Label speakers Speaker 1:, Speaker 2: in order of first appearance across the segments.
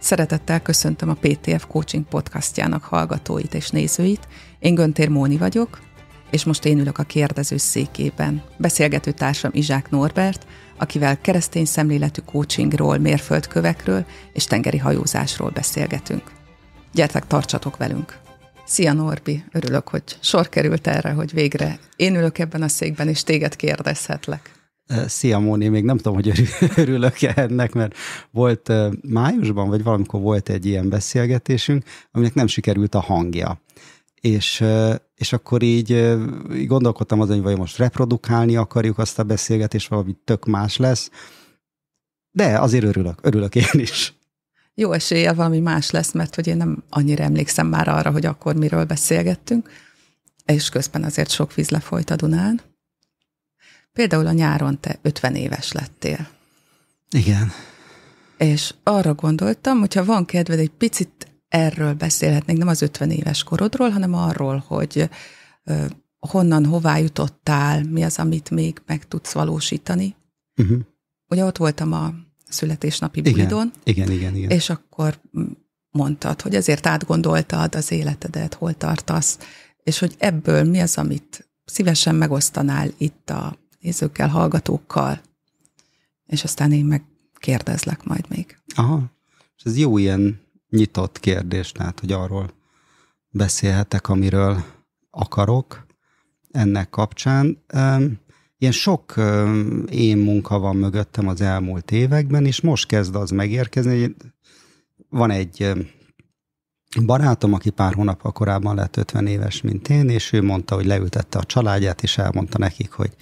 Speaker 1: Szeretettel köszöntöm a PTF Coaching podcastjának hallgatóit és nézőit. Én Göntér Móni vagyok, és most én ülök a kérdező székében. Beszélgető társam Izsák Norbert, akivel keresztény szemléletű coachingról, mérföldkövekről és tengeri hajózásról beszélgetünk. Gyertek, tartsatok velünk! Szia Norbi, örülök, hogy sor került erre, hogy végre én ülök ebben a székben, és téged kérdezhetlek.
Speaker 2: Szia Móni, még nem tudom, hogy örülök-e ennek, mert volt májusban, vagy valamikor volt egy ilyen beszélgetésünk, aminek nem sikerült a hangja. És, és akkor így, így gondolkodtam azon, hogy vagy most reprodukálni akarjuk azt a beszélgetést, valami tök más lesz, de azért örülök, örülök én is.
Speaker 1: Jó esélye valami más lesz, mert hogy én nem annyira emlékszem már arra, hogy akkor miről beszélgettünk, és közben azért sok víz lefolyt a Dunán. Például a nyáron te 50 éves lettél.
Speaker 2: Igen.
Speaker 1: És arra gondoltam, hogyha van kedved, egy picit erről beszélhetnénk, nem az 50 éves korodról, hanem arról, hogy honnan, hová jutottál, mi az, amit még meg tudsz valósítani. Uh-huh. Ugye ott voltam a születésnapi
Speaker 2: igen,
Speaker 1: bulidon.
Speaker 2: Igen, igen, igen.
Speaker 1: És akkor mondtad, hogy ezért átgondoltad az életedet, hol tartasz, és hogy ebből mi az, amit szívesen megosztanál itt a nézőkkel, hallgatókkal, és aztán én meg kérdezlek majd még.
Speaker 2: Aha, és ez jó ilyen nyitott kérdés, tehát, hogy arról beszélhetek, amiről akarok ennek kapcsán. Ilyen sok én munka van mögöttem az elmúlt években, és most kezd az megérkezni. Van egy barátom, aki pár hónap korábban lett 50 éves, mint én, és ő mondta, hogy leültette a családját, és elmondta nekik, hogy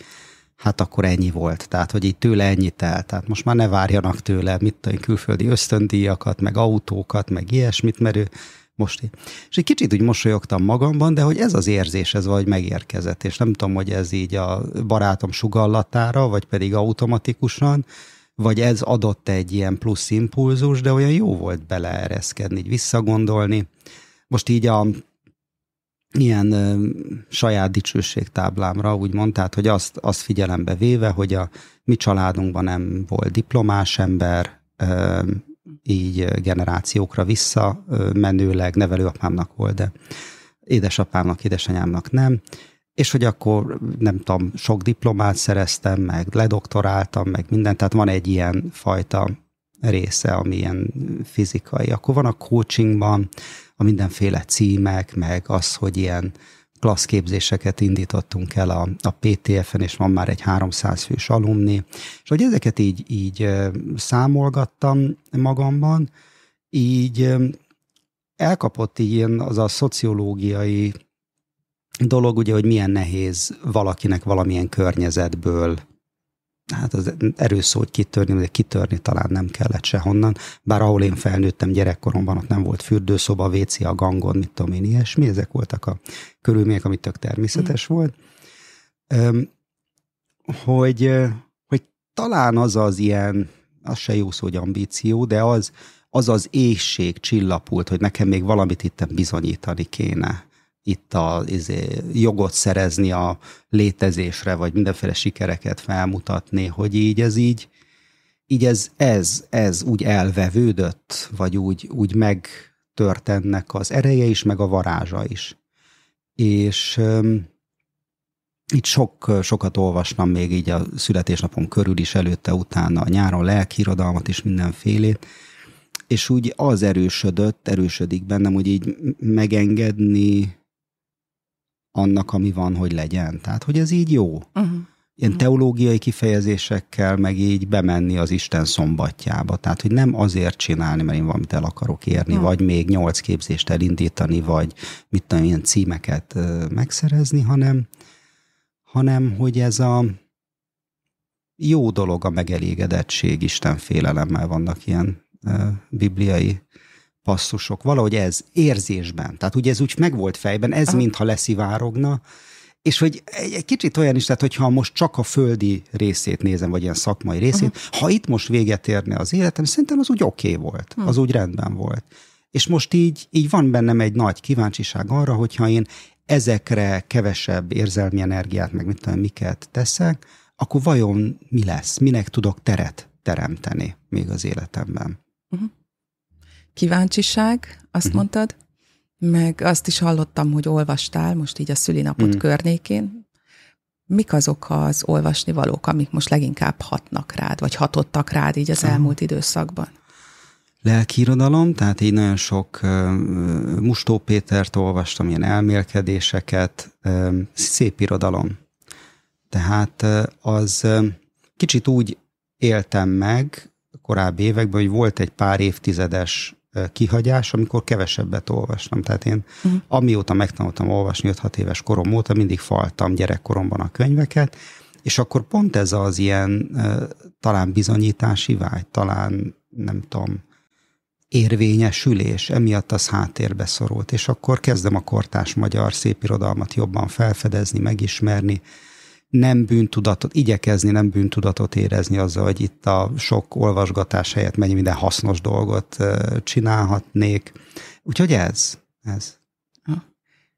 Speaker 2: hát akkor ennyi volt. Tehát, hogy így tőle ennyit el. Tehát most már ne várjanak tőle, mit tudom, külföldi ösztöndíjakat, meg autókat, meg ilyesmit, mert ő most így. És egy kicsit úgy mosolyogtam magamban, de hogy ez az érzés, ez vagy megérkezett, és nem tudom, hogy ez így a barátom sugallatára, vagy pedig automatikusan, vagy ez adott egy ilyen plusz impulzus, de olyan jó volt beleereszkedni, így visszagondolni. Most így a ilyen ö, saját dicsőségtáblámra, úgymond, tehát, hogy azt, azt figyelembe véve, hogy a mi családunkban nem volt diplomás ember, ö, így generációkra vissza menőleg nevelőapámnak volt, de édesapámnak, édesanyámnak nem, és hogy akkor nem tudom, sok diplomát szereztem, meg ledoktoráltam, meg minden, tehát van egy ilyen fajta része, ami ilyen fizikai. Akkor van a coachingban a mindenféle címek, meg az, hogy ilyen klasszképzéseket indítottunk el a, a PTF-en, és van már egy 300 fős alumni, és hogy ezeket így, így számolgattam magamban, így elkapott ilyen az a szociológiai dolog, ugye, hogy milyen nehéz valakinek valamilyen környezetből hát az erős szó, hogy kitörni, de kitörni talán nem kellett sehonnan, bár ahol én felnőttem gyerekkoromban, ott nem volt fürdőszoba, WC a gangon, mit tudom én, ilyesmi, ezek voltak a körülmények, amit tök természetes mm. volt. Öm, hogy, hogy talán az az ilyen, az se jó szó, hogy ambíció, de az, az az éjség csillapult, hogy nekem még valamit itt bizonyítani kéne itt a izé, jogot szerezni a létezésre, vagy mindenféle sikereket felmutatni, hogy így ez így, így ez, ez, ez úgy elvevődött, vagy úgy, úgy megtört ennek az ereje is, meg a varázsa is. És um, itt sok, sokat olvastam még így a születésnapom körül is, előtte, utána a nyáron lelkirodalmat is mindenfélét, és úgy az erősödött, erősödik bennem, hogy így megengedni annak, ami van, hogy legyen. Tehát, hogy ez így jó. Uh-huh. Ilyen teológiai kifejezésekkel meg így bemenni az Isten szombatjába. Tehát, hogy nem azért csinálni, mert én valamit el akarok érni, uh-huh. vagy még nyolc képzést elindítani, vagy mit tudom, ilyen címeket megszerezni, hanem, hanem, hogy ez a jó dolog a megelégedettség, Isten félelemmel vannak ilyen bibliai passzusok, valahogy ez érzésben. Tehát ugye ez úgy megvolt fejben, ez Aha. mintha leszivárogna, és hogy egy, egy kicsit olyan is, tehát hogyha most csak a földi részét nézem, vagy ilyen szakmai részét, Aha. ha itt most véget érne az életem, szerintem az úgy oké okay volt, hm. az úgy rendben volt. És most így, így van bennem egy nagy kíváncsiság arra, hogyha én ezekre kevesebb érzelmi energiát, meg mit tudom, miket teszek, akkor vajon mi lesz? Minek tudok teret teremteni még az életemben? Uh-huh
Speaker 1: kíváncsiság, azt uh-huh. mondtad, meg azt is hallottam, hogy olvastál most így a szülinapot uh-huh. környékén. Mik azok az olvasni valók, amik most leginkább hatnak rád, vagy hatottak rád így az elmúlt időszakban?
Speaker 2: lelkirodalom, tehát így nagyon sok uh, Mustó Pétert olvastam, ilyen elmélkedéseket, uh, szép irodalom. Tehát uh, az kicsit úgy éltem meg korábbi években, hogy volt egy pár évtizedes kihagyás, amikor kevesebbet olvastam. Tehát én uh-huh. amióta megtanultam olvasni 5-6 éves korom óta, mindig faltam gyerekkoromban a könyveket, és akkor pont ez az ilyen talán bizonyítási vágy, talán nem tudom, érvényesülés, emiatt az háttérbe szorult, és akkor kezdem a kortás magyar szépirodalmat jobban felfedezni, megismerni, nem bűntudatot, igyekezni nem bűntudatot érezni azzal, hogy itt a sok olvasgatás helyett mennyi minden hasznos dolgot csinálhatnék. Úgyhogy ez, ez.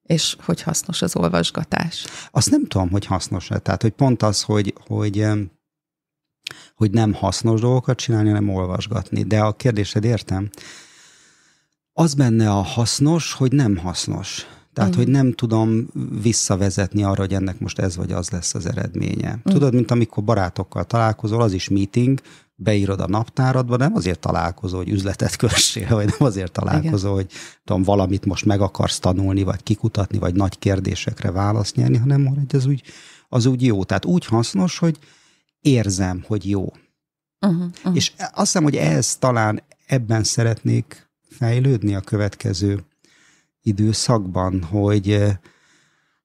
Speaker 1: És hogy hasznos az olvasgatás?
Speaker 2: Azt nem tudom, hogy hasznos-e. Tehát, hogy pont az, hogy, hogy hogy nem hasznos dolgokat csinálni, hanem olvasgatni. De a kérdésed értem. Az benne a hasznos, hogy nem hasznos. Tehát, uh-huh. hogy nem tudom visszavezetni arra, hogy ennek most ez vagy az lesz az eredménye. Uh-huh. Tudod, mint amikor barátokkal találkozol, az is meeting, beírod a naptáradba, nem azért találkozol, hogy üzletet kössél, vagy nem azért találkozol, Igen. hogy tudom, valamit most meg akarsz tanulni, vagy kikutatni, vagy nagy kérdésekre választ nyerni, hanem hogy ez úgy, az úgy jó. Tehát úgy hasznos, hogy érzem, hogy jó. Uh-huh, uh-huh. És azt hiszem, hogy ez talán ebben szeretnék fejlődni a következő időszakban, hogy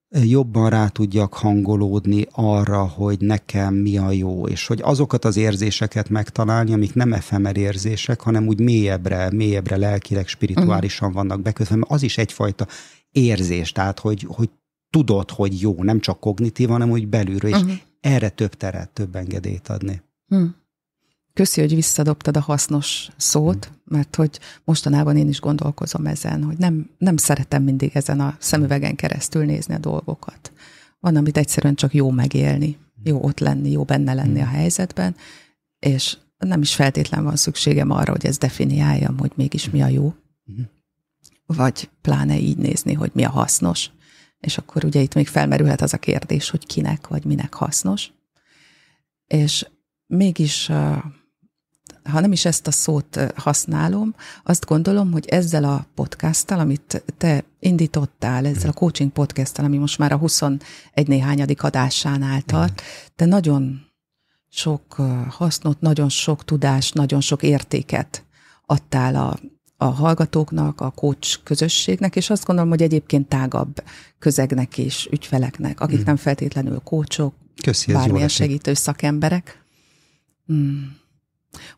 Speaker 2: jobban rá tudjak hangolódni arra, hogy nekem mi a jó, és hogy azokat az érzéseket megtalálni, amik nem efemer érzések, hanem úgy mélyebbre, mélyebbre lelkileg, spirituálisan uh-huh. vannak bekötve, mert az is egyfajta érzés, tehát hogy, hogy tudod, hogy jó, nem csak kognitív, hanem úgy belülről, és uh-huh erre több teret, több engedélyt adni. Hmm.
Speaker 1: Köszi, hogy visszadobtad a hasznos szót, mert hogy mostanában én is gondolkozom ezen, hogy nem, nem szeretem mindig ezen a szemüvegen keresztül nézni a dolgokat. Van, amit egyszerűen csak jó megélni, jó ott lenni, jó benne lenni a helyzetben, és nem is feltétlen van szükségem arra, hogy ezt definiáljam, hogy mégis mi a jó. Vagy pláne így nézni, hogy mi a hasznos. És akkor ugye itt még felmerülhet az a kérdés, hogy kinek vagy minek hasznos. És mégis, ha nem is ezt a szót használom, azt gondolom, hogy ezzel a podcasttal, amit te indítottál, ezzel a coaching podcasttal, ami most már a 21 néhányadik adásánál tart, te nagyon sok hasznot, nagyon sok tudást, nagyon sok értéket adtál a a hallgatóknak, a coach közösségnek, és azt gondolom, hogy egyébként tágabb közegnek és ügyfeleknek, akik mm. nem feltétlenül kócsok, Köszi, bármilyen segítő szakemberek. Mm.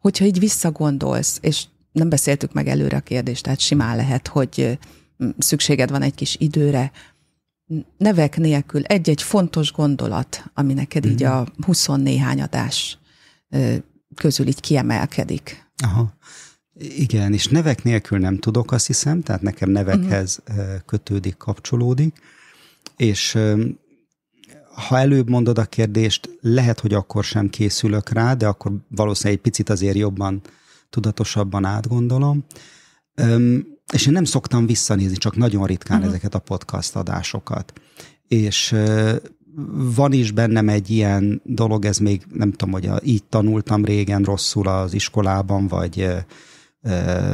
Speaker 1: Hogyha így visszagondolsz, és nem beszéltük meg előre a kérdést, tehát simán lehet, hogy szükséged van egy kis időre, nevek nélkül egy-egy fontos gondolat, ami neked mm. így a 20 néhány adás közül így kiemelkedik.
Speaker 2: Aha. Igen, és nevek nélkül nem tudok, azt hiszem, tehát nekem nevekhez uh-huh. kötődik, kapcsolódik, és ha előbb mondod a kérdést, lehet, hogy akkor sem készülök rá, de akkor valószínűleg egy picit azért jobban, tudatosabban átgondolom. És én nem szoktam visszanézni, csak nagyon ritkán uh-huh. ezeket a podcast adásokat. És van is bennem egy ilyen dolog, ez még nem tudom, hogy a, így tanultam régen rosszul az iskolában, vagy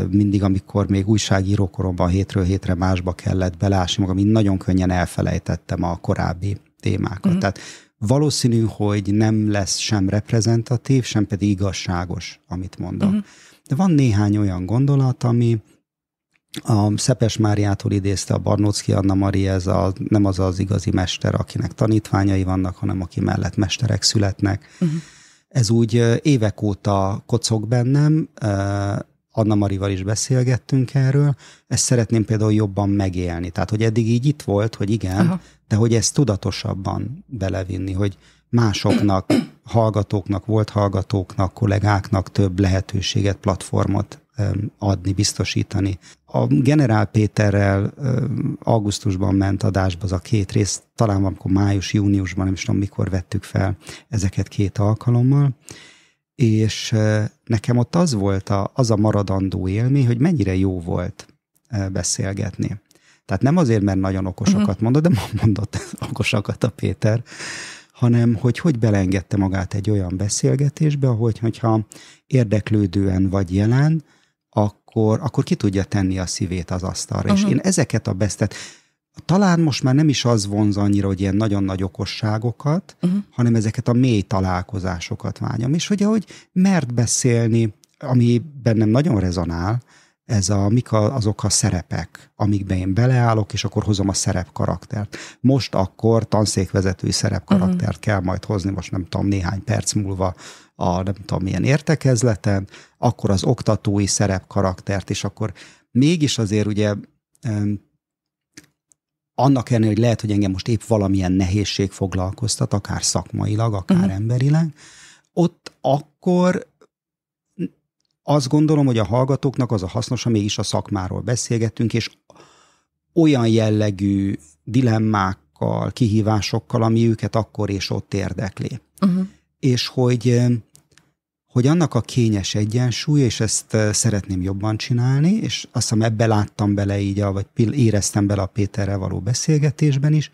Speaker 2: mindig, amikor még újságírókoromban hétről hétre másba kellett belásni magam, én nagyon könnyen elfelejtettem a korábbi témákat. Uh-huh. Tehát valószínű, hogy nem lesz sem reprezentatív, sem pedig igazságos, amit mondok. Uh-huh. De van néhány olyan gondolat, ami a Szepes Máriától idézte a Barnócki Anna Mari, ez a, nem az az igazi mester, akinek tanítványai vannak, hanem aki mellett mesterek születnek. Uh-huh. Ez úgy évek óta kocog bennem, Anna Marival is beszélgettünk erről, ezt szeretném például jobban megélni. Tehát, hogy eddig így itt volt, hogy igen, Aha. de hogy ezt tudatosabban belevinni, hogy másoknak, hallgatóknak, volt hallgatóknak, kollégáknak több lehetőséget, platformot adni, biztosítani. A Generál Péterrel augusztusban ment adásba az a két rész, talán amikor május, júniusban, nem is tudom mikor vettük fel ezeket két alkalommal, és nekem ott az volt a, az a maradandó élmény, hogy mennyire jó volt beszélgetni. Tehát nem azért, mert nagyon okosakat uh-huh. mondott, de mondott okosakat a Péter, hanem hogy hogy belengedte magát egy olyan beszélgetésbe, hogy, hogyha érdeklődően vagy jelen, akkor, akkor ki tudja tenni a szívét az asztalra. Uh-huh. És én ezeket a besztet, talán most már nem is az vonz annyira, hogy ilyen nagyon nagy okosságokat, uh-huh. hanem ezeket a mély találkozásokat vágyam. És hogy ahogy mert beszélni, ami bennem nagyon rezonál, ez a, mik a, azok a szerepek, amikben én beleállok, és akkor hozom a szerepkaraktert. Most akkor tanszékvezetői szerepkaraktert uh-huh. kell majd hozni, most nem tudom, néhány perc múlva a nem tudom milyen értekezleten, akkor az oktatói szerepkaraktert, és akkor mégis azért ugye annak ellenére, hogy lehet, hogy engem most épp valamilyen nehézség foglalkoztat, akár szakmailag, akár uh-huh. emberileg, ott akkor azt gondolom, hogy a hallgatóknak az a hasznos, ha mégis a szakmáról beszélgetünk, és olyan jellegű dilemmákkal, kihívásokkal, ami őket akkor és ott érdekli. Uh-huh. És hogy, hogy annak a kényes egyensúly, és ezt szeretném jobban csinálni, és azt hiszem ebbe láttam bele így, vagy éreztem bele a Péterrel való beszélgetésben is,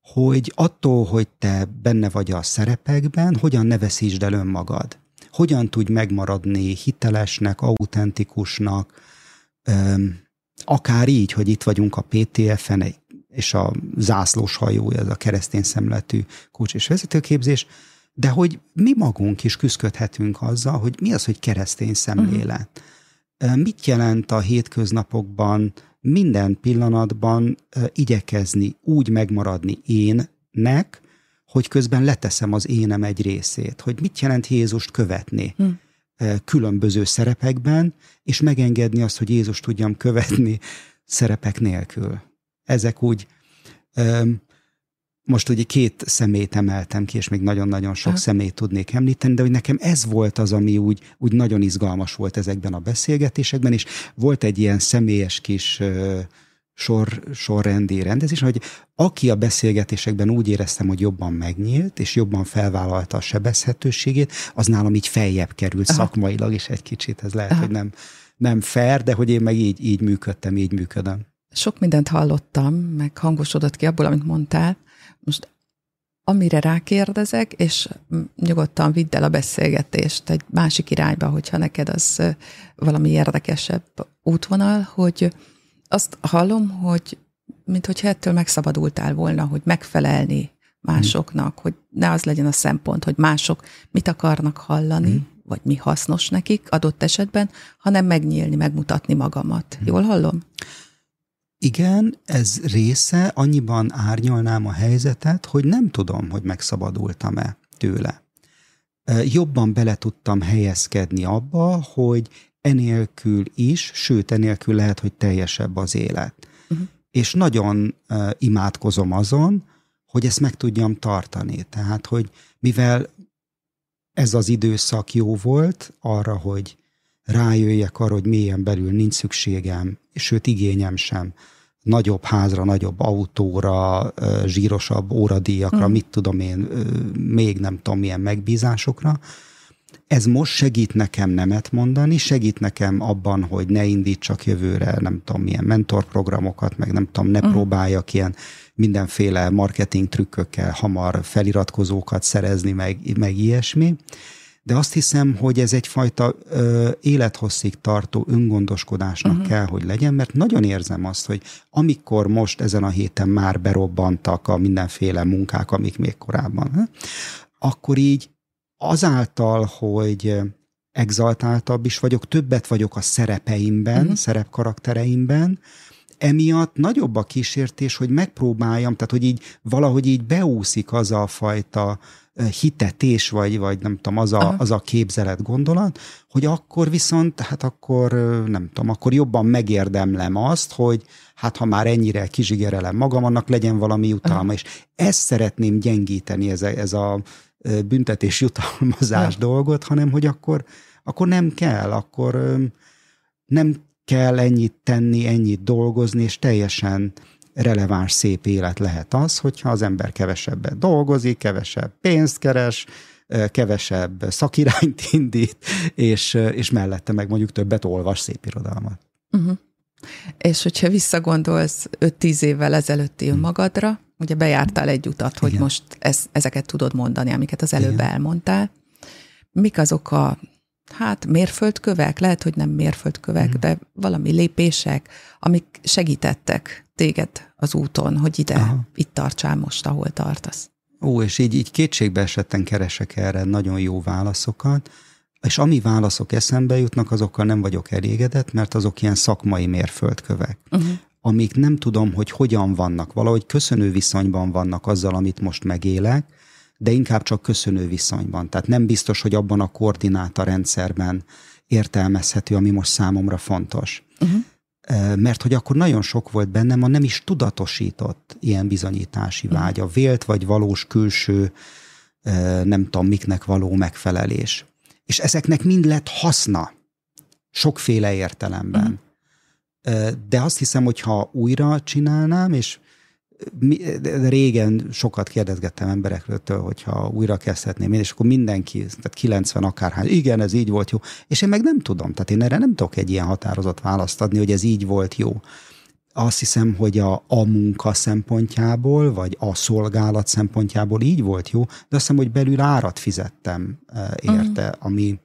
Speaker 2: hogy attól, hogy te benne vagy a szerepekben, hogyan ne veszítsd el önmagad? Hogyan tudj megmaradni hitelesnek, autentikusnak, akár így, hogy itt vagyunk a PTF-en, és a zászlós hajó, ez a keresztény szemletű kócs és vezetőképzés, de hogy mi magunk is küzdködhetünk azzal, hogy mi az, hogy keresztény szemlélet. Uh-huh. Mit jelent a hétköznapokban minden pillanatban igyekezni úgy megmaradni énnek, hogy közben leteszem az énem egy részét, hogy mit jelent Jézust követni hm. különböző szerepekben, és megengedni azt, hogy Jézus tudjam követni szerepek nélkül. Ezek úgy, most ugye két szemét emeltem ki, és még nagyon-nagyon sok ha. szemét tudnék említeni, de hogy nekem ez volt az, ami úgy, úgy nagyon izgalmas volt ezekben a beszélgetésekben, és volt egy ilyen személyes kis sor, sorrendi rendezés, hogy aki a beszélgetésekben úgy éreztem, hogy jobban megnyílt, és jobban felvállalta a sebezhetőségét, az nálam így feljebb került Aha. szakmailag is egy kicsit. Ez lehet, Aha. hogy nem, nem fair, de hogy én meg így, így működtem, így működöm.
Speaker 1: Sok mindent hallottam, meg hangosodott ki abból, amit mondtál. Most amire rákérdezek, és nyugodtan vidd el a beszélgetést egy másik irányba, hogyha neked az valami érdekesebb útvonal, hogy azt hallom, hogy mintha ettől megszabadultál volna, hogy megfelelni másoknak, mm. hogy ne az legyen a szempont, hogy mások mit akarnak hallani, mm. vagy mi hasznos nekik adott esetben, hanem megnyílni, megmutatni magamat. Mm. Jól hallom?
Speaker 2: Igen, ez része, annyiban árnyalnám a helyzetet, hogy nem tudom, hogy megszabadultam-e tőle. Jobban bele tudtam helyezkedni abba, hogy enélkül is, sőt, enélkül lehet, hogy teljesebb az élet. Uh-huh. És nagyon uh, imádkozom azon, hogy ezt meg tudjam tartani. Tehát, hogy mivel ez az időszak jó volt arra, hogy rájöjjek arra, hogy mélyen belül nincs szükségem, sőt igényem sem nagyobb házra, nagyobb autóra, zsírosabb óradíjakra, mm. mit tudom én, még nem tudom milyen megbízásokra, ez most segít nekem nemet mondani, segít nekem abban, hogy ne indítsak jövőre, nem tudom, milyen mentorprogramokat, meg nem tudom, ne uh-huh. próbáljak ilyen mindenféle marketing trükkökkel hamar feliratkozókat szerezni, meg, meg ilyesmi. De azt hiszem, hogy ez egyfajta ö, élethosszig tartó öngondoskodásnak uh-huh. kell, hogy legyen, mert nagyon érzem azt, hogy amikor most ezen a héten már berobbantak a mindenféle munkák, amik még korábban, akkor így azáltal, hogy exaltáltabb is vagyok, többet vagyok a szerepeimben, uh-huh. szerepkaraktereimben, emiatt nagyobb a kísértés, hogy megpróbáljam, tehát hogy így valahogy így beúszik az a fajta hitetés, vagy, vagy nem tudom, az a, az a képzelet gondolat, hogy akkor viszont, hát akkor nem tudom, akkor jobban megérdemlem azt, hogy hát ha már ennyire kizsigerelem magam, annak legyen valami jutalma, Aha. és ezt szeretném gyengíteni, ez a, ez a büntetés jutalmazás ja. dolgot, hanem hogy akkor, akkor nem kell, akkor nem kell ennyit tenni, ennyit dolgozni, és teljesen releváns, szép élet lehet az, hogyha az ember kevesebbet dolgozik, kevesebb pénzt keres, kevesebb szakirányt indít, és, és mellette meg mondjuk többet olvas szép irodalmat. Uh-huh.
Speaker 1: És hogyha visszagondolsz 5-10 évvel ezelőtti hmm. magadra, ugye bejártál egy utat, hogy Igen. most ez, ezeket tudod mondani, amiket az előbb Igen. elmondtál. Mik azok a hát mérföldkövek, lehet, hogy nem mérföldkövek, mm. de valami lépések, amik segítettek téged az úton, hogy ide, Aha. itt tartsál most, ahol tartasz.
Speaker 2: Ó, és így, így kétségbe esetten keresek erre nagyon jó válaszokat, és ami válaszok eszembe jutnak, azokkal nem vagyok elégedett, mert azok ilyen szakmai mérföldkövek. Uh-huh. Amik nem tudom, hogy hogyan vannak, valahogy köszönő viszonyban vannak azzal, amit most megélek, de inkább csak köszönő viszonyban. Tehát nem biztos, hogy abban a koordináta rendszerben értelmezhető, ami most számomra fontos. Uh-huh. Mert hogy akkor nagyon sok volt bennem a nem is tudatosított ilyen bizonyítási uh-huh. vágya, vélt vagy valós külső, nem tudom miknek való megfelelés. És ezeknek mind lett haszna, sokféle értelemben. Uh-huh. De azt hiszem, hogy ha újra csinálnám, és régen sokat kérdezgettem emberekről, hogyha újra kezdhetném én, és akkor mindenki, tehát 90 akárhány, igen, ez így volt jó, és én meg nem tudom, tehát én erre nem tudok egy ilyen határozott választ adni, hogy ez így volt jó. Azt hiszem, hogy a, a munka szempontjából, vagy a szolgálat szempontjából így volt jó, de azt hiszem, hogy belül árat fizettem e, érte, uh-huh. ami,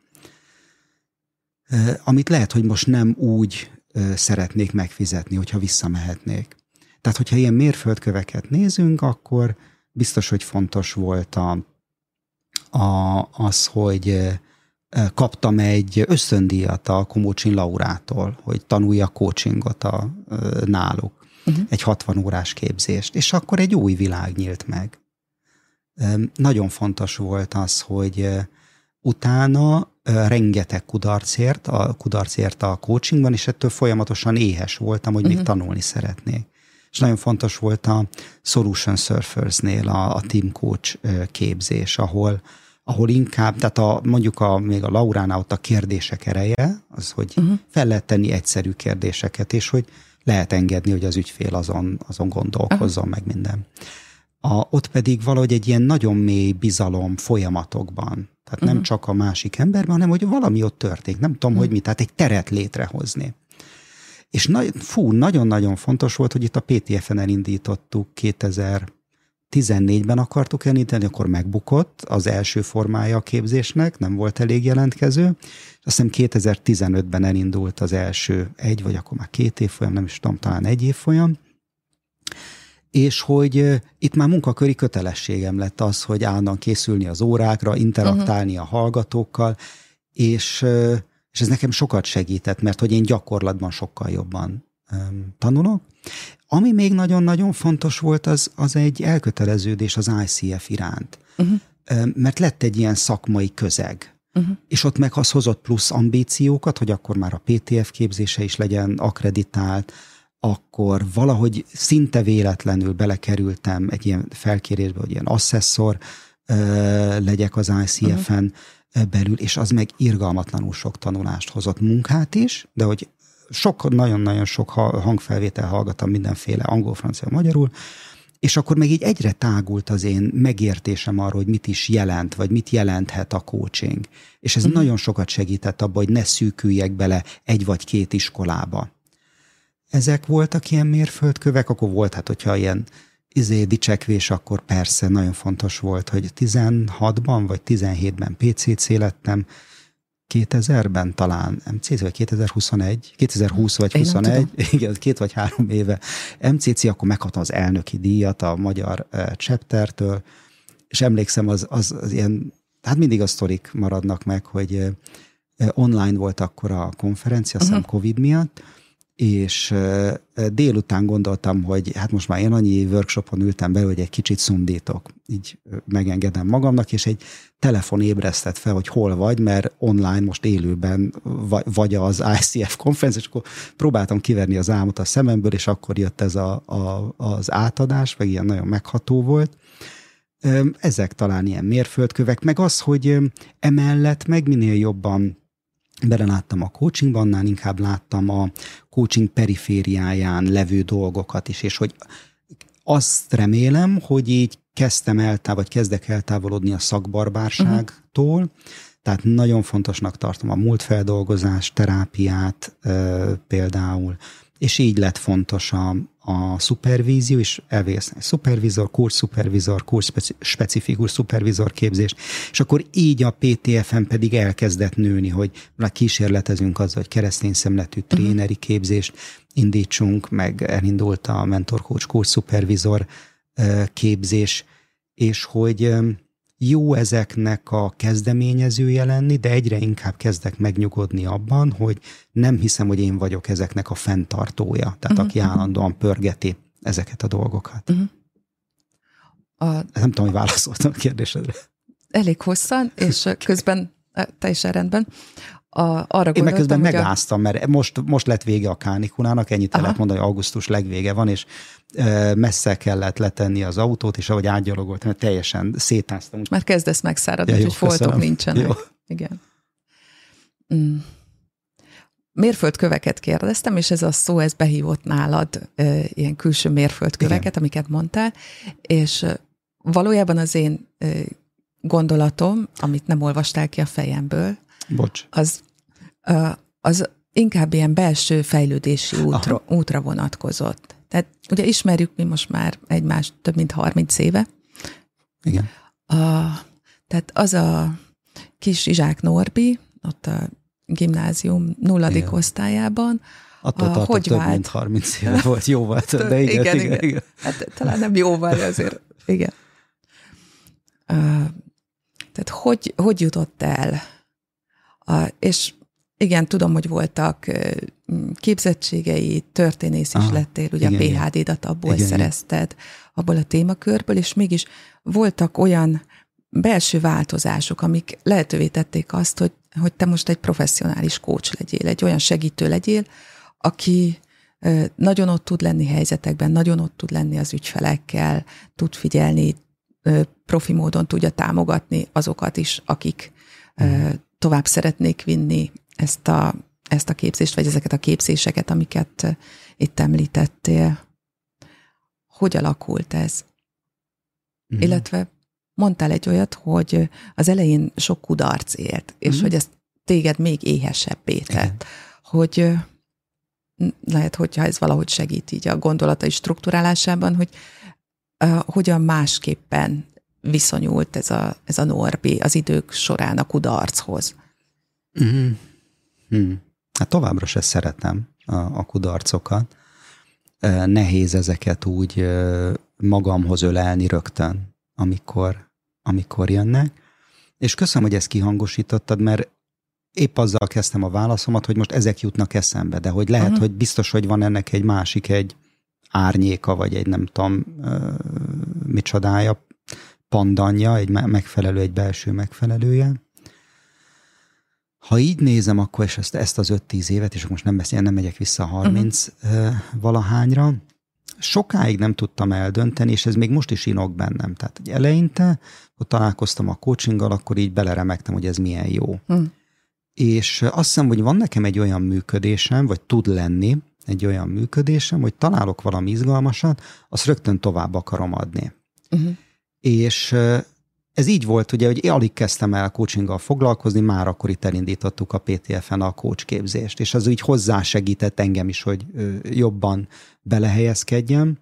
Speaker 2: e, amit lehet, hogy most nem úgy e, szeretnék megfizetni, hogyha visszamehetnék. Tehát, hogyha ilyen mérföldköveket nézünk, akkor biztos, hogy fontos volt a, a, az, hogy kaptam egy ösztöndíjat a Komócsin Laurától, hogy tanulja coachingot a, náluk. Uh-huh. Egy 60 órás képzést. És akkor egy új világ nyílt meg. Nagyon fontos volt az, hogy utána rengeteg kudarcért, a kudarcért a coachingban, és ettől folyamatosan éhes voltam, hogy uh-huh. még tanulni szeretnék és nagyon fontos volt a Solution Surfersnél a, a team coach képzés, ahol, ahol inkább, tehát a, mondjuk a, még a Lauránál ott a kérdések ereje, az, hogy uh-huh. fel lehet tenni egyszerű kérdéseket, és hogy lehet engedni, hogy az ügyfél azon, azon gondolkozzon uh-huh. meg minden. A, ott pedig valahogy egy ilyen nagyon mély bizalom folyamatokban. Tehát uh-huh. nem csak a másik emberben, hanem hogy valami ott történik. Nem tudom, uh-huh. hogy mi, tehát egy teret létrehozni. És na, fú, nagyon-nagyon fontos volt, hogy itt a PTF-en elindítottuk 2014-ben akartuk elindítani, akkor megbukott az első formája a képzésnek, nem volt elég jelentkező. Azt hiszem 2015-ben elindult az első egy, vagy akkor már két évfolyam, nem is tudom, talán egy évfolyam. És hogy itt már munkaköri kötelességem lett az, hogy állandóan készülni az órákra, interaktálni uh-huh. a hallgatókkal, és és ez nekem sokat segített, mert hogy én gyakorlatban sokkal jobban um, tanulok. Ami még nagyon-nagyon fontos volt, az, az egy elköteleződés az ICF iránt. Uh-huh. Um, mert lett egy ilyen szakmai közeg. Uh-huh. És ott meg az hozott plusz ambíciókat, hogy akkor már a PTF képzése is legyen akreditált, akkor valahogy szinte véletlenül belekerültem egy ilyen felkérésbe, hogy ilyen asszesszor uh, legyek az ICF-en, uh-huh belül, és az meg irgalmatlanul sok tanulást hozott munkát is, de hogy sok, nagyon-nagyon sok hangfelvétel hallgattam mindenféle angol, francia, magyarul, és akkor meg így egyre tágult az én megértésem arról, hogy mit is jelent, vagy mit jelenthet a coaching. És ez uh-huh. nagyon sokat segített abban, hogy ne szűküljek bele egy vagy két iskolába. Ezek voltak ilyen mérföldkövek, akkor volt, hát hogyha ilyen izé dicsekvés, akkor persze nagyon fontos volt, hogy 16-ban vagy 17-ben PCC lettem, 2000-ben talán, MCC vagy 2021, 2020 vagy Én 21, igen, két vagy három éve MCC, akkor megkaptam az elnöki díjat a magyar uh, chaptertől, és emlékszem, az, az, az ilyen, hát mindig a sztorik maradnak meg, hogy uh, online volt akkor a konferencia, uh-huh. Covid miatt, és délután gondoltam, hogy hát most már én annyi workshopon ültem be, hogy egy kicsit szundítok. Így megengedem magamnak, és egy telefon ébresztett fel, hogy hol vagy, mert online most élőben vagy az ICF konferencia, és akkor próbáltam kiverni az álmot a szememből, és akkor jött ez a, a, az átadás, meg ilyen nagyon megható volt. Ezek talán ilyen mérföldkövek, meg az, hogy emellett meg minél jobban beleláttam a coachingban, annál inkább láttam a coaching perifériáján levő dolgokat is, és hogy azt remélem, hogy így kezdtem el, vagy kezdek eltávolodni a szakbarbárságtól, uh-huh. tehát nagyon fontosnak tartom a múltfeldolgozás, terápiát e, például, és így lett fontos a, a szupervízió, és elvégezni szupervizor, kursszupervizor, kurszspecifikus szupervizor képzést, és akkor így a PTFM pedig elkezdett nőni, hogy kísérletezünk azzal, hogy keresztény szemletű mhm. tréneri képzést indítsunk, meg elindult a mentor coach kursszupervizor képzés, és hogy jó ezeknek a kezdeményezője lenni, de egyre inkább kezdek megnyugodni abban, hogy nem hiszem, hogy én vagyok ezeknek a fenntartója, tehát uh-huh. aki állandóan pörgeti ezeket a dolgokat. Uh-huh. A... Nem tudom, hogy válaszoltam a kérdésedre.
Speaker 1: Elég hosszan, és közben teljesen rendben. A, arra
Speaker 2: Én meg közben megáztam, mert most, most lett vége a kánikulának, ennyit el lehet mondani, hogy augusztus legvége van, és messze kellett letenni az autót, és ahogy átgyalogoltam, teljesen szétáztam.
Speaker 1: Már kezdesz megszáradni, ja, hogy foltok nincsenek. Jó. Igen. Mm. Mérföldköveket kérdeztem, és ez a szó, ez behívott nálad e, ilyen külső mérföldköveket, Igen. amiket mondtál, és valójában az én e, gondolatom, amit nem olvastál ki a fejemből,
Speaker 2: Bocs.
Speaker 1: Az, az inkább ilyen belső fejlődési útra, útra vonatkozott. Tehát ugye ismerjük mi most már egymást több mint 30 éve.
Speaker 2: Igen.
Speaker 1: A, tehát az a kis Izsák Norbi, ott a gimnázium nulladik igen. osztályában,
Speaker 2: Attól a, hogy több vált? mint 30 éve volt, jó volt, de igen, igen, igen, igen.
Speaker 1: Hát talán nem jóval, de azért igen. Uh, tehát hogy, hogy jutott el a, és igen, tudom, hogy voltak képzettségei, történész is Aha, lettél, ugye igen, a PHD-dat abból igen, szerezted, abból a témakörből, és mégis voltak olyan belső változások, amik lehetővé tették azt, hogy, hogy te most egy professzionális kócs legyél, egy olyan segítő legyél, aki nagyon ott tud lenni helyzetekben, nagyon ott tud lenni az ügyfelekkel, tud figyelni, profi módon tudja támogatni azokat is, akik mm tovább szeretnék vinni ezt a, ezt a képzést, vagy ezeket a képzéseket, amiket eh, itt említettél. Hogy alakult ez? Mm. Illetve mondtál egy olyat, hogy az elején sok kudarc élt, és mm. hogy ezt téged még éhesebbé tett. Hogy eh, lehet, hogyha ez valahogy segít így a gondolatai struktúrálásában, hogy uh, hogyan másképpen viszonyult ez a, ez a Norbi az idők során a kudarchoz?
Speaker 2: Mm-hmm. Mm. Hát továbbra se szeretem a, a kudarcokat. Nehéz ezeket úgy magamhoz ölelni rögtön, amikor, amikor jönnek. És köszönöm, hogy ezt kihangosítottad, mert épp azzal kezdtem a válaszomat, hogy most ezek jutnak eszembe, de hogy lehet, uh-huh. hogy biztos, hogy van ennek egy másik, egy árnyéka, vagy egy nem tudom, micsodája, pandanja, egy megfelelő, egy belső megfelelője. Ha így nézem, akkor és ezt, ezt az 5-10 évet, és most nem beszélem, nem megyek vissza 30 uh-huh. Mhm. valahányra, sokáig nem tudtam eldönteni, és ez még most is inok bennem. Tehát hogy eleinte, hogy találkoztam a coachinggal, akkor így beleremegtem, hogy ez milyen jó. Uh-huh. És azt hiszem, hogy van nekem egy olyan működésem, vagy tud lenni egy olyan működésem, hogy találok valami izgalmasat, azt rögtön tovább akarom adni. Uh-huh. És ez így volt, ugye, hogy alig kezdtem el coachinggal foglalkozni, már akkor itt elindítottuk a PTF-en a coach képzést, és az úgy hozzásegített engem is, hogy jobban belehelyezkedjem.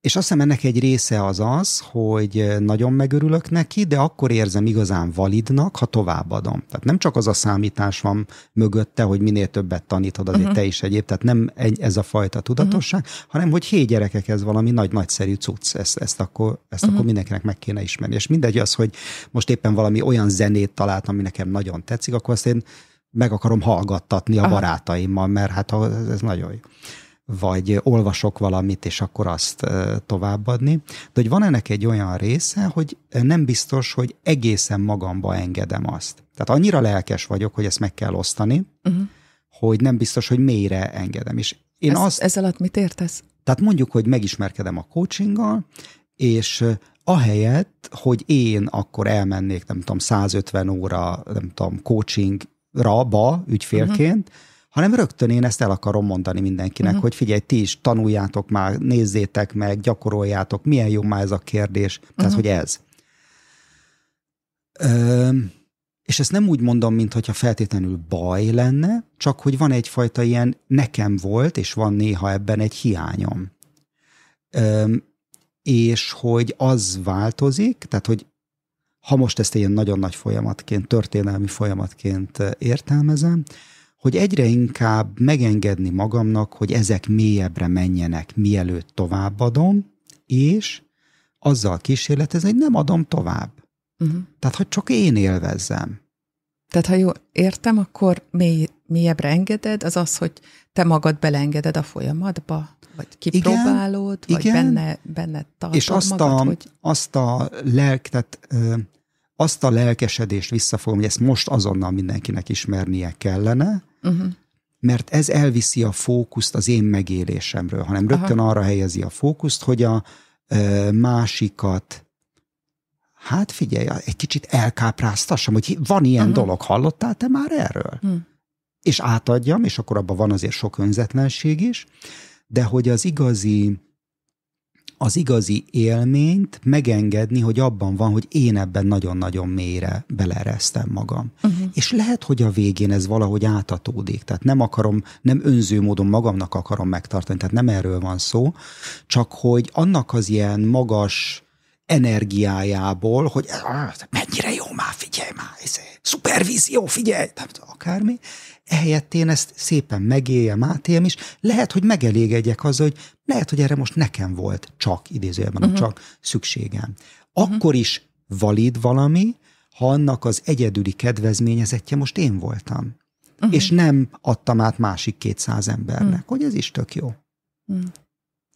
Speaker 2: És azt hiszem ennek egy része az az, hogy nagyon megörülök neki, de akkor érzem igazán validnak, ha továbbadom. Tehát nem csak az a számítás van mögötte, hogy minél többet tanítod, azért uh-huh. te is egyéb, tehát nem egy, ez a fajta tudatosság, uh-huh. hanem hogy hé gyerekek, ez valami nagy nagyszerű cucc, ezt, ezt, akkor, ezt uh-huh. akkor mindenkinek meg kéne ismerni. És mindegy az, hogy most éppen valami olyan zenét talált, ami nekem nagyon tetszik, akkor azt én meg akarom hallgattatni a Aha. barátaimmal, mert hát ez nagyon jó vagy olvasok valamit, és akkor azt továbbadni. De hogy van ennek egy olyan része, hogy nem biztos, hogy egészen magamba engedem azt. Tehát annyira lelkes vagyok, hogy ezt meg kell osztani, uh-huh. hogy nem biztos, hogy mélyre engedem. És én
Speaker 1: ez,
Speaker 2: azt,
Speaker 1: ez alatt mit értesz?
Speaker 2: Tehát mondjuk, hogy megismerkedem a coachinggal, és ahelyett, hogy én akkor elmennék, nem tudom, 150 óra, nem tudom, coachingra, ba, ügyfélként, uh-huh hanem rögtön én ezt el akarom mondani mindenkinek, uh-huh. hogy figyelj, ti is tanuljátok már, nézzétek meg, gyakoroljátok, milyen jó már ez a kérdés. Tehát, uh-huh. hogy ez. Ö, és ezt nem úgy mondom, mintha feltétlenül baj lenne, csak hogy van egyfajta ilyen nekem volt, és van néha ebben egy hiányom. Ö, és hogy az változik, tehát hogy ha most ezt ilyen nagyon nagy folyamatként, történelmi folyamatként értelmezem, hogy egyre inkább megengedni magamnak, hogy ezek mélyebbre menjenek, mielőtt továbbadom, és azzal kísérletezni, hogy nem adom tovább. Uh-huh. Tehát, hogy csak én élvezzem.
Speaker 1: Tehát, ha jól értem, akkor mély, mélyebbre engeded, az az, hogy te magad belengeded a folyamatba? Vagy kipróbálod? Igen, vagy igen. benne, benne tartod
Speaker 2: És azt
Speaker 1: magad,
Speaker 2: a,
Speaker 1: hogy...
Speaker 2: azt a lelk, tehát ö, azt a lelkesedést visszafogom, hogy ezt most azonnal mindenkinek ismernie kellene, uh-huh. mert ez elviszi a fókuszt az én megélésemről, hanem rögtön Aha. arra helyezi a fókuszt, hogy a ö, másikat hát figyelj, egy kicsit elkápráztassam, hogy van ilyen uh-huh. dolog, hallottál te már erről? Uh-huh. És átadjam, és akkor abban van azért sok önzetlenség is, de hogy az igazi az igazi élményt megengedni, hogy abban van, hogy én ebben nagyon-nagyon mélyre belereztem magam. Uh-huh. És lehet, hogy a végén ez valahogy átatódik. Tehát nem akarom, nem önző módon magamnak akarom megtartani, tehát nem erről van szó, csak hogy annak az ilyen magas energiájából, hogy mennyire jó már, figyelj már, ez szupervízió, figyelj, tehát akármi, ehelyett én ezt szépen megéljem, átéljem is, lehet, hogy megelégedjek az, hogy lehet, hogy erre most nekem volt csak, idézőjelben, uh-huh. csak szükségem. Mhm. Akkor uh-huh. is valid valami, ha annak az egyedüli kedvezményezetje most én voltam. Uh-huh. És nem adtam át másik kétszáz embernek, uh-huh. hogy ez is tök jó. Uh-huh.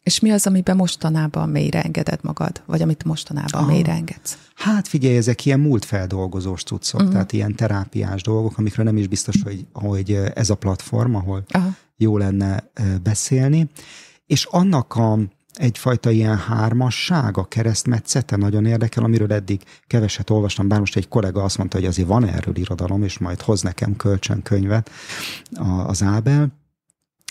Speaker 1: És mi az, amiben mostanában mélyre engeded magad? Vagy amit mostanában Aha. mélyre engedsz?
Speaker 2: Hát figyelj, ezek ilyen múltfeldolgozós cuccok, uh-huh. tehát ilyen terápiás dolgok, amikről nem is biztos, hogy, hogy ez a platform, ahol Aha. jó lenne beszélni. És annak a egyfajta ilyen hármasság, a keresztmetszete nagyon érdekel, amiről eddig keveset olvastam, bár most egy kollega azt mondta, hogy azért van erről irodalom, és majd hoz nekem kölcsönkönyvet az Ábel,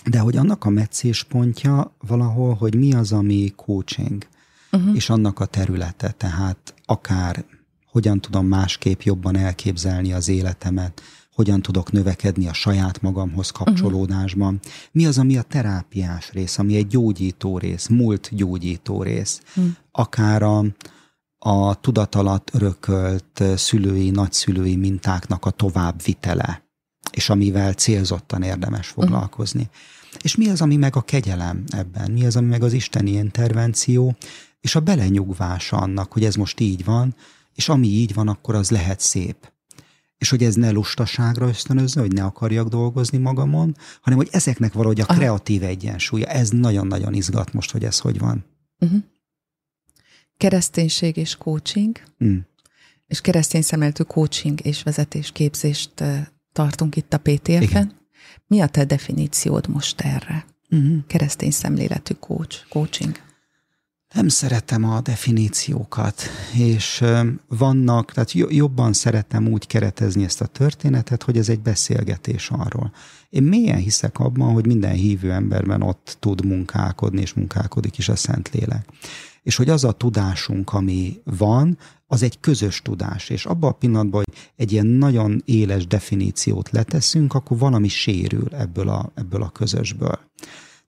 Speaker 2: de hogy annak a meccéspontja valahol, hogy mi az, ami coaching, uh-huh. és annak a területe, tehát akár hogyan tudom másképp jobban elképzelni az életemet, hogyan tudok növekedni a saját magamhoz kapcsolódásban. Uh-huh. Mi az, ami a terápiás rész, ami egy gyógyító rész, múlt gyógyító rész. Uh-huh. Akár a, a tudat örökölt szülői, nagyszülői mintáknak a továbbvitele és amivel célzottan érdemes mhm. foglalkozni. Uh-huh. És mi az, ami meg a kegyelem ebben? Mi az, ami meg az isteni intervenció, és a belenyugvása annak, hogy ez most így van, és ami így van, akkor az lehet szép. És hogy ez ne lustaságra ösztönözze, hogy ne akarjak dolgozni magamon, hanem hogy ezeknek valahogy a kreatív egyensúlya. Ez nagyon-nagyon izgat most, hogy ez hogy van. Uh-huh.
Speaker 1: Kereszténység és coaching, mm. és keresztény szemeltű coaching és vezetésképzést tartunk itt a PTF-en. Mi a te definíciód most erre? Uh-huh. Keresztény szemléletű coach, coaching.
Speaker 2: Nem szeretem a definíciókat, és vannak, tehát jobban szeretem úgy keretezni ezt a történetet, hogy ez egy beszélgetés arról. Én mélyen hiszek abban, hogy minden hívő emberben ott tud munkálkodni, és munkálkodik is a Szentlélek és hogy az a tudásunk, ami van, az egy közös tudás, és abban a pillanatban, hogy egy ilyen nagyon éles definíciót leteszünk, akkor valami sérül ebből a, ebből a közösből.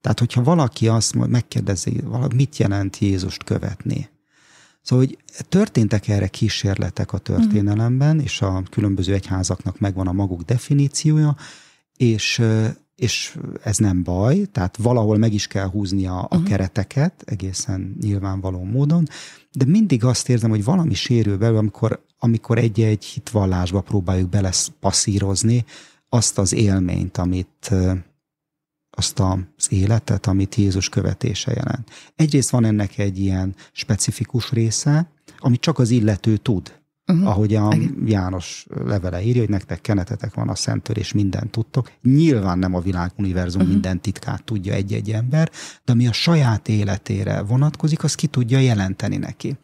Speaker 2: Tehát, hogyha valaki azt megkérdezi, mit jelent Jézust követni, Szóval, hogy történtek erre kísérletek a történelemben, és a különböző egyházaknak megvan a maguk definíciója, és és ez nem baj, tehát valahol meg is kell húzni a, a uh-huh. kereteket, egészen nyilvánvaló módon, de mindig azt érzem, hogy valami sérül belőle, amikor, amikor egy-egy hitvallásba próbáljuk beleszpasszírozni azt az élményt, amit azt az életet, amit Jézus követése jelent. Egyrészt van ennek egy ilyen specifikus része, amit csak az illető tud. Uh-huh. Ahogy a Igen. János levele írja, hogy nektek kenetetek van a szentől, és mindent tudtok. Nyilván nem a világ univerzum uh-huh. minden titkát tudja egy-egy ember, de ami a saját életére vonatkozik, az ki tudja jelenteni neki.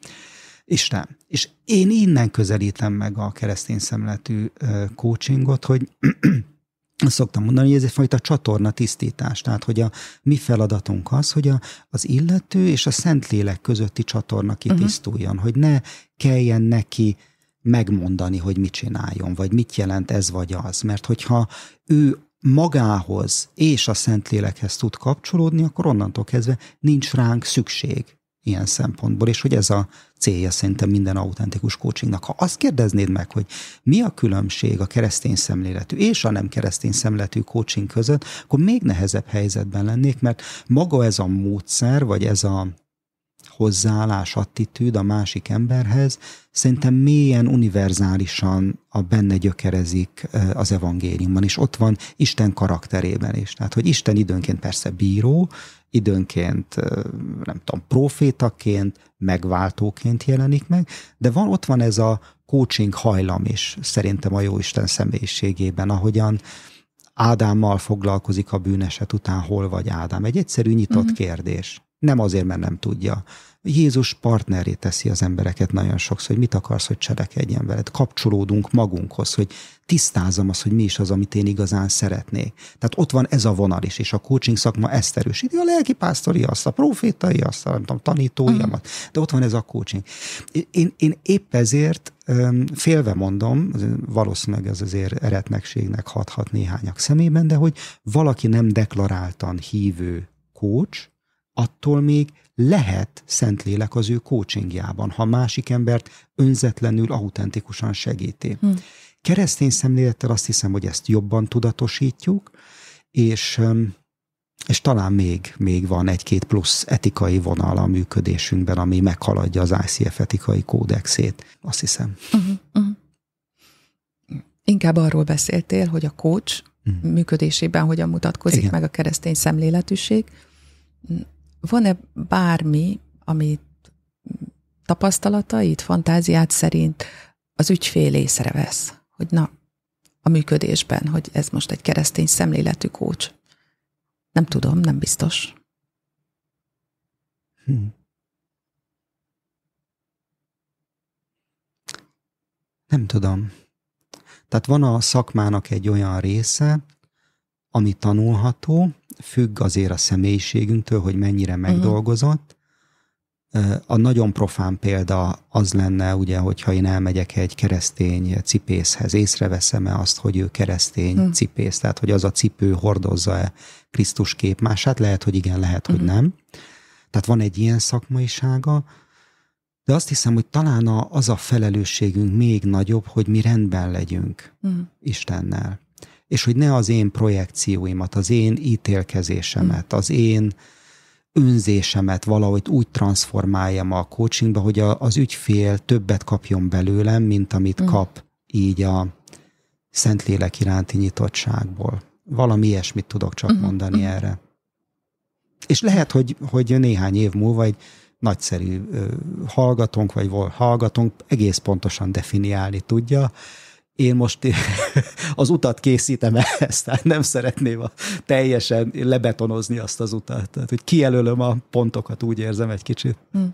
Speaker 2: Isten. És én innen közelítem meg a keresztény szemletű coachingot, hogy azt szoktam mondani, hogy ez egyfajta csatorna tisztítás. Tehát, hogy a mi feladatunk az, hogy a, az illető és a Szentlélek közötti csatorna kitisztuljon, uh-huh. hogy ne kelljen neki megmondani, hogy mit csináljon, vagy mit jelent ez vagy az. Mert hogyha ő magához és a Szentlélekhez tud kapcsolódni, akkor onnantól kezdve nincs ránk szükség ilyen szempontból, és hogy ez a célja szerintem minden autentikus coachingnak. Ha azt kérdeznéd meg, hogy mi a különbség a keresztény szemléletű és a nem keresztény szemléletű coaching között, akkor még nehezebb helyzetben lennék, mert maga ez a módszer, vagy ez a hozzáállás, attitűd a másik emberhez, szerintem mélyen univerzálisan a benne gyökerezik az evangéliumban, és ott van Isten karakterében is. Tehát, hogy Isten időnként persze bíró, időnként, nem tudom, profétaként, megváltóként jelenik meg, de van, ott van ez a coaching hajlam is szerintem a Jóisten személyiségében, ahogyan Ádámmal foglalkozik a bűneset után, hol vagy Ádám. Egy egyszerű nyitott uh-huh. kérdés. Nem azért, mert nem tudja, Jézus partneré teszi az embereket nagyon sokszor, hogy mit akarsz, hogy cselekedjen veled. Kapcsolódunk magunkhoz, hogy tisztázom azt, hogy mi is az, amit én igazán szeretnék. Tehát ott van ez a vonal is, és a coaching szakma ezt erősíti, a lelki pásztori azt, a profétai azt, a nem tudom, tanítóiamat, de ott van ez a coaching. Én, én épp ezért félve mondom, valószínűleg ez azért eretnekségnek hathat néhányak szemében, de hogy valaki nem deklaráltan hívő coach, attól még lehet Szentlélek az ő coachingjában, ha másik embert önzetlenül, autentikusan segíti. Hmm. Keresztény szemlélettel azt hiszem, hogy ezt jobban tudatosítjuk, és, és talán még, még van egy-két plusz etikai vonal a működésünkben, ami meghaladja az ICF etikai kódexét, azt hiszem. Uh-huh, uh-huh.
Speaker 1: Inkább arról beszéltél, hogy a coach uh-huh. működésében hogyan mutatkozik Igen. meg a keresztény szemléletűség van-e bármi, amit tapasztalatait, fantáziát szerint az ügyfél észrevesz, hogy na, a működésben, hogy ez most egy keresztény szemléletű kócs. Nem tudom, nem biztos. Hmm.
Speaker 2: Nem tudom. Tehát van a szakmának egy olyan része, ami tanulható, függ azért a személyiségünktől, hogy mennyire mhm. megdolgozott. A nagyon profán példa az lenne, ugye, hogyha én elmegyek egy keresztény cipészhez, észreveszem-e azt, hogy ő keresztény hmm. cipész, tehát hogy az a cipő hordozza-e Krisztus képmását, lehet, hogy igen, lehet, hogy mhm. nem. Tehát van egy ilyen szakmaisága, de azt hiszem, hogy talán az a felelősségünk még nagyobb, hogy mi rendben legyünk hmm. Istennel és hogy ne az én projekcióimat, az én ítélkezésemet, az én önzésemet valahogy úgy transformáljam a coachingba, hogy a, az ügyfél többet kapjon belőlem, mint amit mm. kap így a Szentlélek iránti nyitottságból. Valami ilyesmit tudok csak mm. mondani mm. erre. És lehet, hogy, hogy néhány év múlva egy nagyszerű hallgatónk, vagy hallgatónk egész pontosan definiálni tudja, én most az utat készítem ehhez, tehát nem szeretném a, teljesen lebetonozni azt az utat. Tehát, hogy kijelölöm a pontokat, úgy érzem egy kicsit. Hm.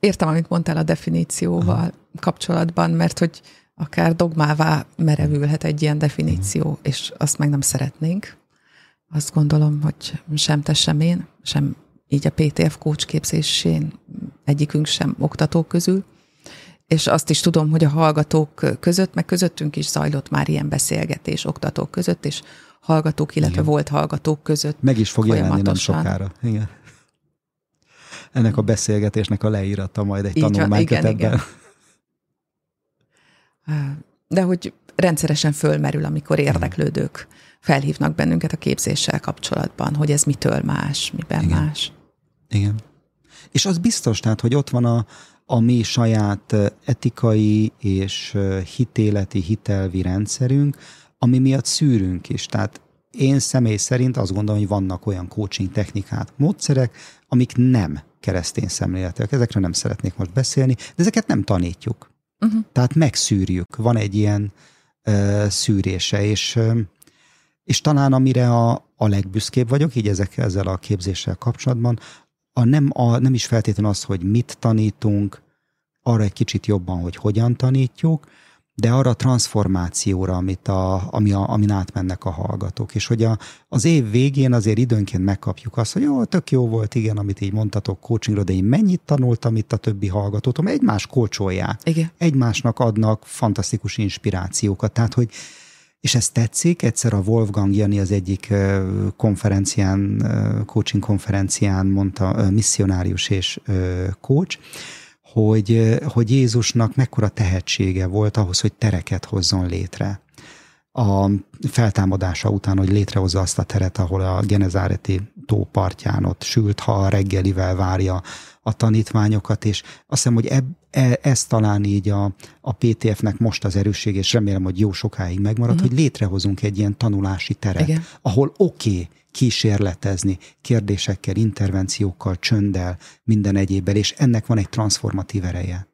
Speaker 1: Értem, amit mondtál a definícióval Aha. kapcsolatban, mert hogy akár dogmává merevülhet egy ilyen definíció, Aha. és azt meg nem szeretnénk. Azt gondolom, hogy sem te, sem én, sem így a PTF coach képzésén egyikünk sem oktatók közül és azt is tudom, hogy a hallgatók között, meg közöttünk is zajlott már ilyen beszélgetés oktatók között, és hallgatók, illetve Igen. volt hallgatók között.
Speaker 2: Meg is fog jelenni nem sokára. Igen. Ennek a beszélgetésnek a leírata majd egy tanulmánykötetben.
Speaker 1: De hogy rendszeresen fölmerül, amikor érdeklődők felhívnak bennünket a képzéssel kapcsolatban, hogy ez mitől más, miben Igen. más.
Speaker 2: Igen. És az biztos, tehát, hogy ott van a, a mi saját etikai és hitéleti, hitelvi rendszerünk, ami miatt szűrünk is. Tehát én személy szerint azt gondolom, hogy vannak olyan coaching technikák, módszerek, amik nem keresztény szemléletek. Ezekről nem szeretnék most beszélni, de ezeket nem tanítjuk. Uh-huh. Tehát megszűrjük. Van egy ilyen uh, szűrése, és, uh, és talán amire a, a legbüszkébb vagyok, így ezek, ezzel a képzéssel kapcsolatban, a nem, a, nem is feltétlenül az, hogy mit tanítunk, arra egy kicsit jobban, hogy hogyan tanítjuk, de arra a transformációra, amit a, ami a, amin átmennek a hallgatók. És hogy a, az év végén azért időnként megkapjuk azt, hogy jó, tök jó volt, igen, amit így mondtatok coachingról, de én mennyit tanultam itt a többi hallgatótól, egymás kócsolják.
Speaker 1: Igen.
Speaker 2: Egymásnak adnak fantasztikus inspirációkat. Tehát, hogy és ez tetszik, egyszer a Wolfgang Jani az egyik konferencián, coaching konferencián mondta, misszionárius és coach, hogy, hogy Jézusnak mekkora tehetsége volt ahhoz, hogy tereket hozzon létre. A feltámadása után, hogy létrehozza azt a teret, ahol a Genezáreti tó partján ott sült, ha a reggelivel várja a tanítványokat, és azt hiszem, hogy eb, e, ez talán így a, a PTF-nek most az erősség, és remélem, hogy jó sokáig megmarad, uh-huh. hogy létrehozunk egy ilyen tanulási teret, Igen. ahol oké, okay, kísérletezni kérdésekkel, intervenciókkal, csönddel, minden egyébbel, és ennek van egy transformatív ereje.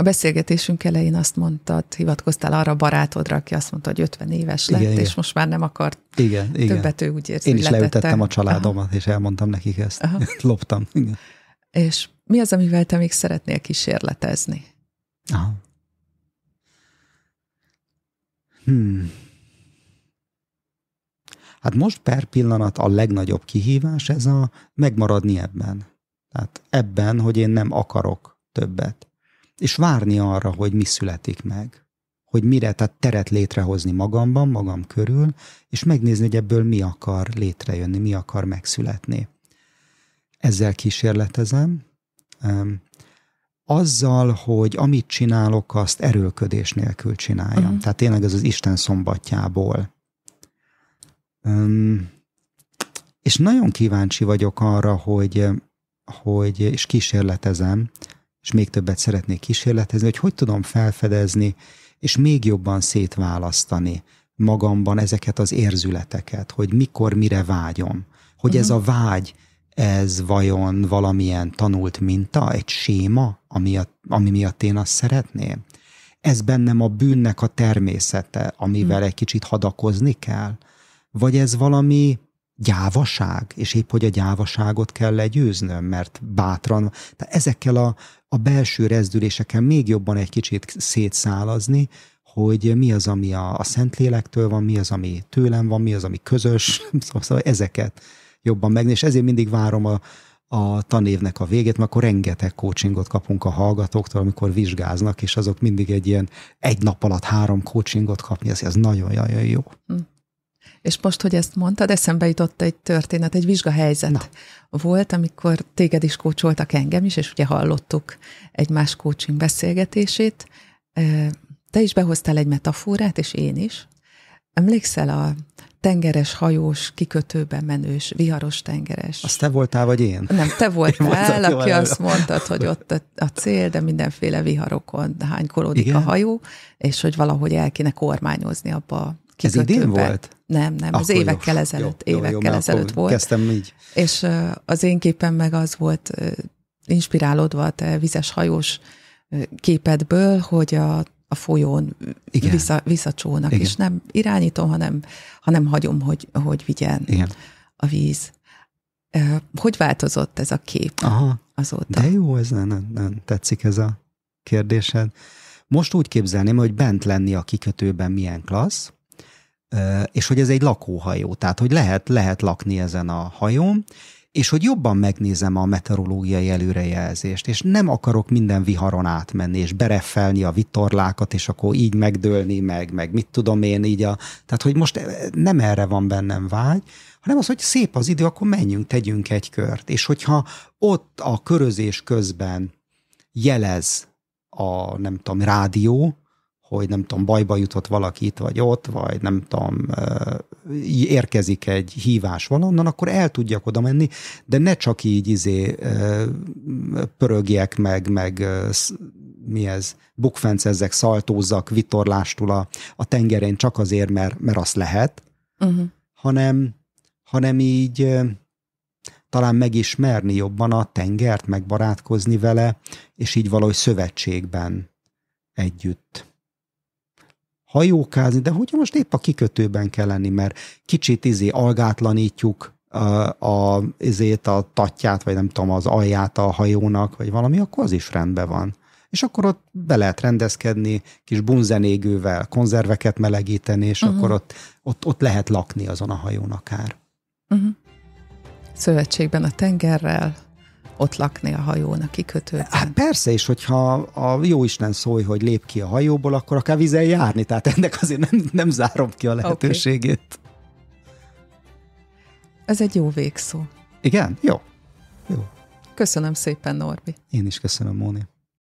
Speaker 1: A beszélgetésünk elején azt mondtad, hivatkoztál arra a barátodra, aki azt mondta, hogy 50 éves lett, igen, és igen. most már nem akart igen, igen. többet, ő úgy érzi,
Speaker 2: Én is letette. leütettem a családomat, Aha. és elmondtam nekik ezt. Aha. Loptam. Igen.
Speaker 1: És mi az, amivel te még szeretnél kísérletezni?
Speaker 2: Aha. Hmm. Hát most per pillanat a legnagyobb kihívás ez a megmaradni ebben. Tehát ebben, hogy én nem akarok többet. És várni arra, hogy mi születik meg. Hogy mire, tehát teret létrehozni magamban, magam körül, és megnézni, hogy ebből mi akar létrejönni, mi akar megszületni. Ezzel kísérletezem. Azzal, hogy amit csinálok, azt erőlködés nélkül csináljam. Uh-huh. Tehát tényleg ez az Isten szombatjából Um, és nagyon kíváncsi vagyok arra, hogy, hogy és kísérletezem, és még többet szeretnék kísérletezni, hogy hogy tudom felfedezni, és még jobban szétválasztani magamban ezeket az érzületeket, hogy mikor, mire vágyom. Hogy uh-huh. ez mhm. a vágy, ez vajon valamilyen tanult minta, egy séma, ami, a, ami miatt én azt szeretném? Ez bennem a bűnnek a természete, amivel uh-huh. egy kicsit hadakozni kell? vagy ez valami gyávaság, és épp hogy a gyávaságot kell legyőznöm, mert bátran, tehát ezekkel a, a belső rezdülésekkel még jobban egy kicsit szétszálazni, hogy mi az, ami a, a Szentlélektől van, mi az, ami tőlem van, mi az, ami közös, szóval, szóval ezeket jobban megnézni, és ezért mindig várom a, a tanévnek a végét, mert akkor rengeteg coachingot kapunk a hallgatóktól, amikor vizsgáznak, és azok mindig egy ilyen egy nap alatt három coachingot kapni, ez, ez nagyon-nagyon jó.
Speaker 1: És most, hogy ezt mondtad, eszembe jutott egy történet, egy vizsgahelyzet Na. volt, amikor téged is kócsoltak engem is, és ugye hallottuk egymás coaching beszélgetését. Te is behoztál egy metaforát, és én is. Emlékszel a tengeres, hajós, kikötőben menős, viharos tengeres.
Speaker 2: Az te voltál, vagy én?
Speaker 1: Nem, te voltál, én aki azt mondtad, hogy ott a, a cél, de mindenféle viharokon hánykolódik Igen? a hajó, és hogy valahogy el kéne kormányozni abba
Speaker 2: ez idén volt?
Speaker 1: Nem, nem, ez évekkel jó, ezelőtt, jó, évekkel jó, ezelőtt volt.
Speaker 2: Kezdtem így.
Speaker 1: És az én képem meg az volt, inspirálódva a te vizes hajós képedből, hogy a, a folyón Igen. vissza, visszacsónak, Igen. és nem irányítom, hanem, hanem hagyom, hogy, hogy vigyen Igen. a víz. Hogy változott ez a kép Aha, azóta?
Speaker 2: De jó, ez nem, nem, nem tetszik ez a kérdésed. Most úgy képzelném, hogy bent lenni a kikötőben milyen klassz, és hogy ez egy lakóhajó, tehát hogy lehet, lehet lakni ezen a hajón, és hogy jobban megnézem a meteorológiai előrejelzést, és nem akarok minden viharon átmenni, és bereffelni a vitorlákat, és akkor így megdőlni, meg, meg mit tudom én így a... Tehát, hogy most nem erre van bennem vágy, hanem az, hogy szép az idő, akkor menjünk, tegyünk egy kört. És hogyha ott a körözés közben jelez a, nem tudom, rádió, hogy nem tudom, bajba jutott valaki itt vagy ott, vagy nem tudom, érkezik egy hívás valonnan, akkor el tudjak oda menni, de ne csak így izé pörögjek meg, meg mi ez, bukfencezzek, szaltózzak vitorlástól a, a tengerén csak azért, mert, mert azt lehet, uh-huh. hanem, hanem így talán megismerni jobban a tengert, megbarátkozni vele, és így valahogy szövetségben együtt hajókázni, de hogyha most épp a kikötőben kell lenni, mert kicsit izé algátlanítjuk a, a, izét, a tatját, vagy nem tudom, az alját a hajónak, vagy valami, akkor az is rendben van. és akkor ott be lehet rendezkedni, kis bunzenégővel konzerveket melegíteni, és uh-huh. akkor ott, ott, ott lehet lakni azon a hajón akár. Uh-huh.
Speaker 1: Szövetségben a tengerrel, ott lakni a hajón, a kikötőben.
Speaker 2: Hát persze, és hogyha a jó Isten szólj, hogy lép ki a hajóból, akkor akár vizen járni, tehát ennek azért nem, nem zárom ki a lehetőségét. Okay.
Speaker 1: Ez egy jó végszó.
Speaker 2: Igen? Jó. Jó.
Speaker 1: Köszönöm szépen, Norbi.
Speaker 2: Én is köszönöm, Móni.